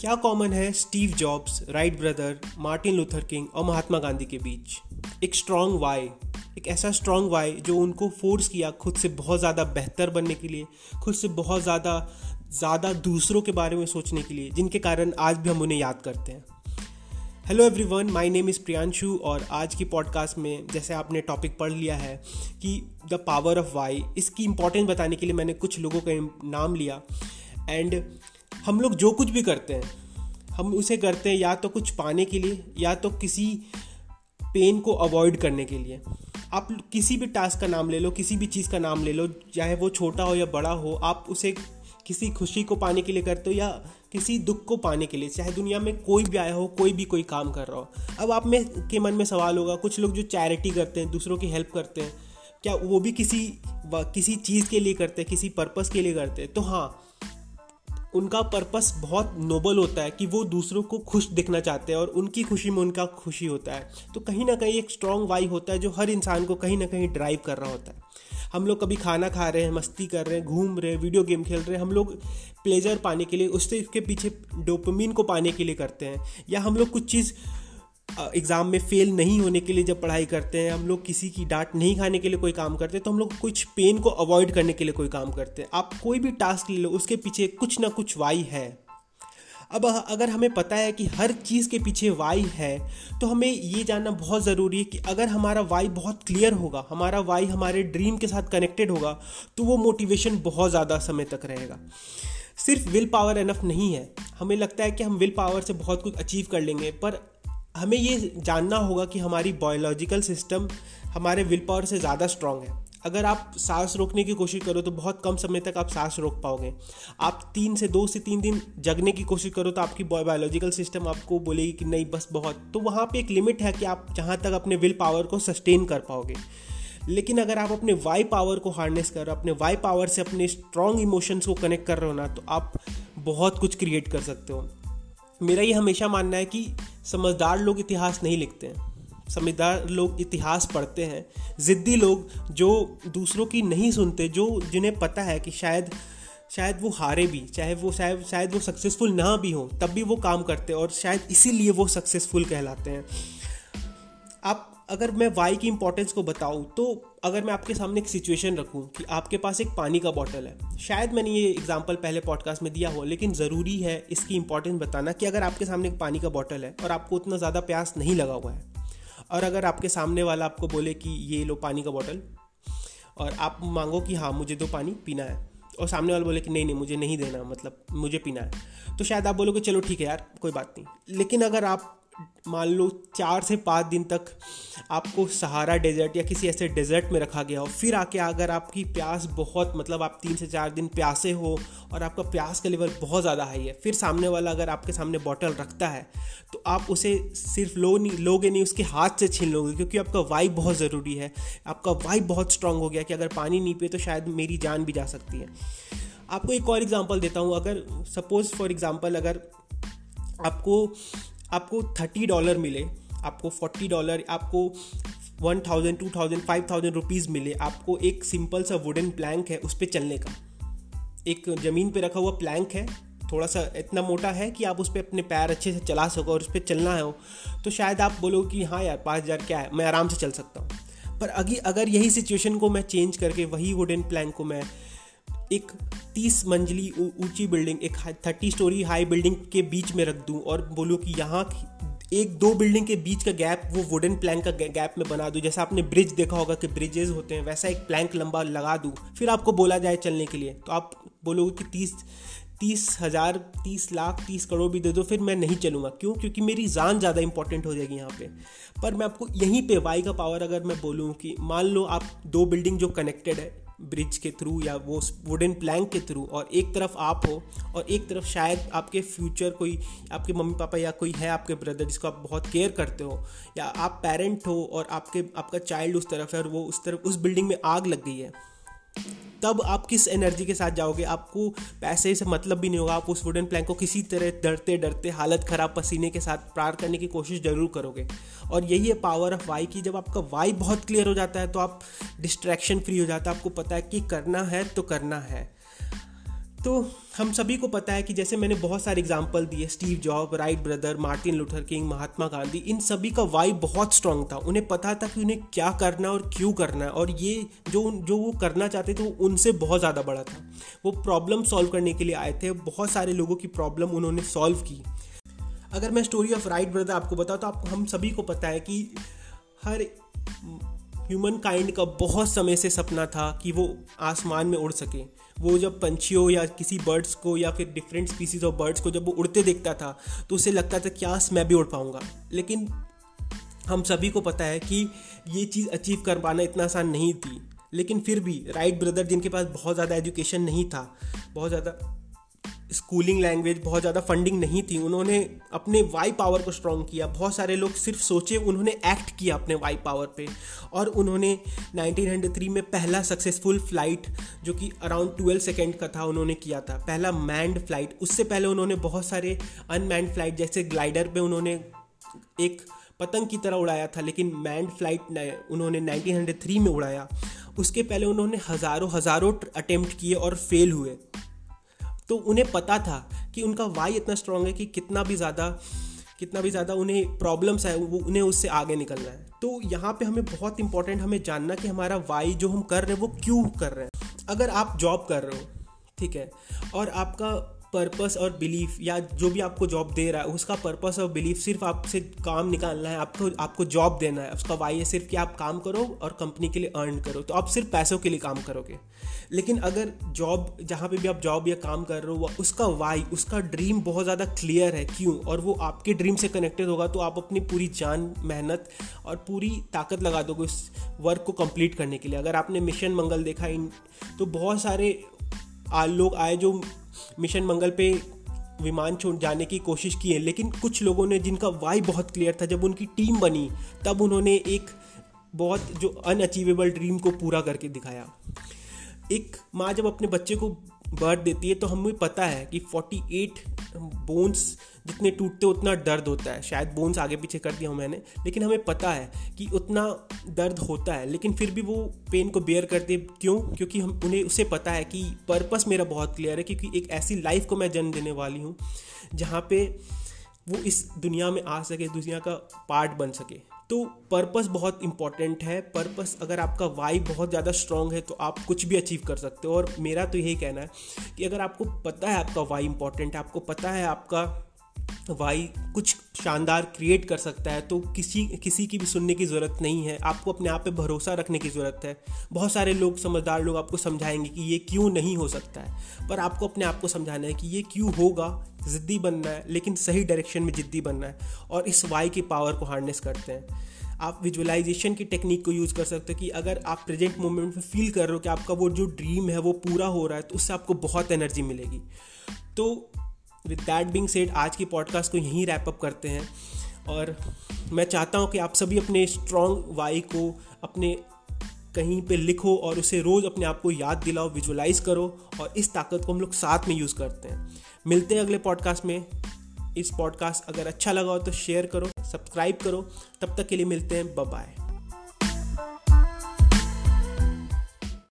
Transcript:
क्या कॉमन है Steve Jobs Wright brother Martin Luther King और महात्मा गांधी के बीच? एक स्ट्रॉन्ग वाई एक ऐसा स्ट्रॉन्ग वाई जो उनको फोर्स किया खुद से बहुत ज़्यादा बेहतर बनने के लिए, खुद से बहुत ज़्यादा ज़्यादा दूसरों के बारे में सोचने के लिए, जिनके कारण आज भी हम उन्हें याद करते हैं। Hello everyone my name is Priyanshu और आज की पॉडकास्ट में जैसे आपने टॉपिक पढ़ लिया है कि द पावर ऑफ़ वाई इसकी इंपॉर्टेंस बताने के लिए मैंने कुछ लोगों का नाम लिया। एंड हम लोग जो कुछ भी करते हैं, हम उसे करते हैं या तो कुछ पाने के लिए, या तो किसी पेन को अवॉइड करने के लिए। आप किसी भी टास्क का नाम ले लो, किसी भी चीज़ का नाम ले लो, चाहे वो छोटा हो या बड़ा हो, आप उसे किसी खुशी को पाने के लिए करते हो या किसी दुख को पाने के लिए, चाहे दुनिया में कोई भी आया हो, कोई भी कोई काम कर रहा हो। अब आप में के मन में सवाल होगा, कुछ लोग जो चैरिटी करते हैं, दूसरों की हेल्प करते हैं, क्या वो भी किसी किसी चीज़ के लिए करते हैं, किसी पर्पज़ के लिए करते हैं? तो हाँ उनका पर्पस बहुत नोबल होता है कि वो दूसरों को खुश दिखना चाहते हैं और उनकी खुशी में उनका खुशी होता है। तो कहीं ना कहीं एक स्ट्रॉन्ग वाई होता है जो हर इंसान को कहीं ना कहीं ड्राइव कर रहा होता है। हम लोग कभी खाना खा रहे हैं, मस्ती कर रहे हैं, घूम रहे हैं वीडियो गेम खेल रहे हैं, हम लोग प्लेजर पाने के लिए, उससे इसके पीछे डोपमीन को पाने के लिए करते हैं। या हम लोग कुछ चीज़ एग्ज़ाम में फेल नहीं होने के लिए जब पढ़ाई करते हैं, हम लोग किसी की डांट नहीं खाने के लिए कोई काम करते हैं तो हम लोग कुछ पेन को अवॉइड करने के लिए कोई काम करते हैं। आप कोई भी टास्क ले लो, उसके पीछे कुछ ना कुछ वाई है। अब अगर हमें पता है कि हर चीज़ के पीछे वाई है तो हमें ये जानना बहुत ज़रूरी है कि अगर हमारा वाई बहुत क्लियर होगा, हमारा वाई हमारे ड्रीम के साथ कनेक्टेड होगा तो वो मोटिवेशन बहुत ज़्यादा समय तक रहेगा। सिर्फ़ विल पावर एनफ नहीं है। हमें लगता है कि हम विल पावर से बहुत कुछ अचीव कर लेंगे, पर हमें ये जानना होगा कि हमारी बायोलॉजिकल सिस्टम हमारे विल पावर से ज़्यादा स्ट्रांग है। अगर आप सांस रोकने की कोशिश करो तो बहुत कम समय तक आप सांस रोक पाओगे। आप तीन से दो से तीन दिन जगने की कोशिश करो तो आपकी बायोलॉजिकल सिस्टम आपको बोलेगी कि नहीं, बस बहुत। तो वहाँ पे एक लिमिट है कि आप जहाँ तक अपने विल पावर को सस्टेन कर पाओगे। लेकिन अगर आप अपने वाई पावर को हार्नेस कर अपने वाई पावर से अपने स्ट्रॉन्ग इमोशंस को कनेक्ट कर रहे हो ना तो आप बहुत कुछ क्रिएट कर सकते हो। मेरा ये हमेशा मानना है कि समझदार लोग इतिहास नहीं लिखते हैं। समझदार लोग इतिहास पढ़ते हैं। ज़िद्दी लोग जो दूसरों की नहीं सुनते, जो जिन्हें पता है कि शायद शायद वो हारे भी, चाहे वो, शायद शायद वो सक्सेसफुल ना भी हो, तब भी वो काम करते हैं और शायद इसीलिए वो सक्सेसफुल कहलाते हैं। आप अगर मैं वाई की इंपॉर्टेंस को बताऊँ तो अगर मैं आपके सामने एक सिचुएशन रखूँ कि आपके पास एक पानी का बॉटल है, शायद मैंने ये एग्जांपल पहले पॉडकास्ट में दिया हो, लेकिन ज़रूरी है इसकी इंपॉर्टेंस बताना कि अगर आपके सामने एक पानी का बॉटल है और आपको उतना ज़्यादा प्यास नहीं लगा हुआ है, और अगर आपके सामने वाला आपको बोले कि ये लो पानी का बॉटल और आप मांगो कि हाँ मुझे दो पानी, पीना है, और सामने वाला बोले कि नहीं नहीं, मुझे नहीं देना मतलब मुझे पीना है तो शायद आप बोलोगे, चलो, ठीक है यार, कोई बात नहीं। लेकिन अगर आप मान लो चार से पाँच दिन तक आपको सहारा डेजर्ट या किसी ऐसे डेजर्ट में रखा गया हो, फिर आके अगर आपकी प्यास बहुत मतलब आप तीन से चार दिन प्यासे हो और आपका प्यास का लेवल बहुत ज़्यादा हाई है, फिर सामने वाला अगर आपके सामने बॉटल रखता है तो आप उसे सिर्फ़ लो नहीं, लोगे नहीं, उसके हाथ से छीन लोगे, क्योंकि आपका वाइब बहुत ज़रूरी है। आपका वाइब बहुत स्ट्रांग हो गया कि अगर पानी नहीं पिए तो शायद मेरी जान भी जा सकती है। आपको एक और एग्जांपल देता हूँ, अगर सपोज़ फॉर एग्जांपल अगर आपको आपको थर्टी डॉलर मिले, आपको फोर्टी डॉलर, आपको one thousand, two thousand, five thousand rupees मिले, आपको एक सिंपल सा वुडन प्लैंक है उस पर चलने का। एक ज़मीन पे रखा हुआ प्लैंक है, थोड़ा सा इतना मोटा है कि आप उस पर अपने पैर अच्छे से चला सको और उस पर चलना है तो शायद आप बोलो कि हाँ यार, पाँच हज़ार क्या है, मैं आराम से चल सकता हूँ। पर अगी, अगर यही सिचुएशन को मैं चेंज करके, वही वुडन प्लैंक को मैं एक तीस मंजिली ऊँची बिल्डिंग, एक थर्टी स्टोरी हाई बिल्डिंग के बीच में रख दूँ और बोलूँ कि यहाँ एक दो बिल्डिंग के बीच का गैप वो वुडन प्लैंक का गैप में बना दूँ। जैसा आपने ब्रिज देखा होगा कि ब्रिजेज होते हैं, वैसा एक प्लैंक लंबा लगा दूँ। फिर आपको बोला जाए चलने के लिए तो आप बोलोगे कि तीस तीस हज़ार, तीस लाख, तीस करोड़ भी दे दो, फिर मैं नहीं चलूँगा। क्यों? क्योंकि मेरी जान ज़्यादा इंपॉर्टेंट हो जाएगी यहाँ पे। पर मैं आपको यहीं पे वाई का पावर अगर मैं बोलूँ कि मान लो आप दो बिल्डिंग जो कनेक्टेड है ब्रिज के थ्रू या वो वुडन प्लैंक के थ्रू और एक तरफ़ आप हो और एक तरफ़ शायद आपके फ्यूचर कोई आपके मम्मी पापा या कोई है आपके ब्रदर जिसको आप बहुत केयर करते हो या आप पेरेंट हो और आपके, आपका चाइल्ड उस तरफ़ है और वो उस तरफ़, उस बिल्डिंग में आग लग गई है। तब आप किस एनर्जी के साथ जाओगे? आपको पैसे से मतलब भी नहीं होगा। आप उस वुडन प्लैंक को किसी तरह डरते डरते, हालत ख़राब पसीने के साथ पार करने की कोशिश ज़रूर करोगे। और यही है पावर ऑफ़ वाई की जब आपका वाई बहुत क्लियर हो जाता है तो आप डिस्ट्रैक्शन फ्री हो जाता है। आपको पता है कि करना है तो करना है। तो हम सभी को पता है कि जैसे मैंने बहुत सारे एग्ज़ाम्पल दिए Steve Job Wright brother Martin Luther King Mahatma Gandhi इन सभी का वाई बहुत स्ट्रांग था। उन्हें पता था कि उन्हें क्या करना और क्यों करना है। और ये जो जो वो करना चाहते थे, वो उनसे बहुत ज़्यादा बड़ा था। वो प्रॉब्लम सॉल्व करने के लिए आए थे। बहुत सारे लोगों की प्रॉब्लम उन्होंने सॉल्व की। अगर मैं स्टोरी ऑफ़ राइट ब्रदर आपको बताऊँ तो आप, हम सभी को पता है कि हर ह्यूमन काइंड का बहुत समय से सपना था कि वो आसमान में उड़ सके। वो जब पंछियों या किसी बर्ड्स को या फिर डिफरेंट स्पीसीज ऑफ़ बर्ड्स को जब वो उड़ते देखता था तो उसे लगता था क्या मैं भी उड़ पाऊँगा। लेकिन हम सभी को पता है कि ये चीज़ अचीव कर पाना इतना आसान नहीं थी। लेकिन फिर भी राइट ब्रदर जिनके पास बहुत ज़्यादा एजुकेशन नहीं था, बहुत ज़्यादा स्कूलिंग लैंग्वेज बहुत ज़्यादा फंडिंग नहीं थी। उन्होंने अपने वाई पावर को स्ट्रॉन्ग किया। बहुत सारे लोग सिर्फ़ सोचे, उन्होंने एक्ट किया अपने वाई पावर पे। और उन्होंने 1903 में पहला सक्सेसफुल फ़्लाइट जो कि अराउंड 12 सेकेंड का था, उन्होंने किया था। पहला मैंड फ़्लाइट उससे पहले उन्होंने बहुत सारे अनमैंड फ़्लाइट जैसे ग्लाइडर पर उन्होंने एक पतंग की तरह उड़ाया था, लेकिन मैंड फ़्लाइट उन्होंने 1903 में उड़ाया। उसके पहले उन्होंने हज़ारों हज़ारों अटेम्प्ट किए और फेल हुए। तो उन्हें पता था कि उनका वाई इतना स्ट्रांग है कि कितना भी ज़्यादा, कितना भी ज़्यादा उन्हें प्रॉब्लम्स है, वो उन्हें उससे आगे निकलना है। तो यहाँ पे हमें बहुत इंपॉर्टेंट हमें जानना कि हमारा वाई जो हम कर रहे हैं, वो क्यों कर रहे हैं। अगर आप जॉब कर रहे हो, ठीक है, और आपका पर्पस और बिलीफ या जो भी आपको जॉब दे रहा है, उसका पर्पस और बिलीफ सिर्फ़ आपसे काम निकालना है, आपको आपको जॉब देना है। उसका वाई है सिर्फ़ कि आप काम करो और कंपनी के लिए अर्न करो। तो आप सिर्फ़ पैसों के लिए काम करोगे। लेकिन अगर जॉब जहाँ पे भी आप जॉब या काम कर रहे हो उसका वाई उसका ड्रीम बहुत ज़्यादा क्लियर है, क्यों? और वो आपके ड्रीम से कनेक्टेड होगा तो आप अपनी पूरी जान, मेहनत और पूरी ताकत लगा दोगे उस वर्क को कंप्लीट करने के लिए। अगर आपने मिशन मंगल देखा, इन तो बहुत सारे लोग आए जो मिशन मंगल पे विमान छोड़ जाने की कोशिश की है, लेकिन कुछ लोगों ने जिनका वाई बहुत क्लियर था, जब उनकी टीम बनी, तब उन्होंने एक बहुत जो अनअचीवेबल ड्रीम को पूरा करके दिखाया। एक माँ जब अपने बच्चे को बर्थ देती है तो हमें पता है कि 48 बोन्स जितने टूटते उतना दर्द होता है। शायद बोन्स आगे पीछे कर दिया हूँ मैंने, लेकिन हमें पता है कि उतना दर्द होता है। लेकिन फिर भी वो पेन को बेयर करते क्यों? क्योंकि हम, उन्हें, उसे पता है कि पर्पस मेरा बहुत क्लियर है, क्योंकि एक ऐसी लाइफ को मैं जन्म देने वाली हूँ, जहाँ पे वो इस दुनिया में आ सके दुनिया का पार्ट बन सके। तो पर्पस बहुत इंपॉर्टेंट है। पर्पस अगर आपका वाई बहुत ज़्यादा स्ट्रॉन्ग है तो आप कुछ भी अचीव कर सकते हो। और मेरा तो यही कहना है कि अगर आपको पता है आपका वाई इंपॉर्टेंट है, आपको पता है आपका वाई कुछ शानदार क्रिएट कर सकता है तो किसी किसी की भी सुनने की ज़रूरत नहीं है। आपको अपने आप पे भरोसा रखने की ज़रूरत है। बहुत सारे लोग, समझदार लोग आपको समझाएँगे कि ये क्यों नहीं हो सकता है। पर आपको अपने आप को समझाना है कि ये क्यों होगा? ज़िद्दी बनना है, लेकिन सही डायरेक्शन में ज़िद्दी बनना है और इस वाई की पावर को हार्नेस करते हैं। आप विजुअलाइजेशन की टेक्निक को यूज़ कर सकते हो कि अगर आप प्रेजेंट मोमेंट में फील कर रहे हो कि आपका वो जो ड्रीम है, वो पूरा हो रहा है तो उससे आपको बहुत एनर्जी मिलेगी। तो विद दैट बिंग सेड आज की पॉडकास्ट को यहीं रैप अप करते हैं। और मैं चाहता हूँ कि आप सभी अपने स्ट्रॉन्ग वाई को अपने कहीं पे लिखो और उसे रोज़ अपने आप को याद दिलाओ विजुलाइज करो और इस ताकत को हम लोग साथ में यूज़ करते हैं। मिलते हैं अगले पॉडकास्ट में। इस पॉडकास्ट अगर अच्छा लगा हो तो शेयर करो सब्सक्राइब करो। तब तक के लिए मिलते हैं। बाय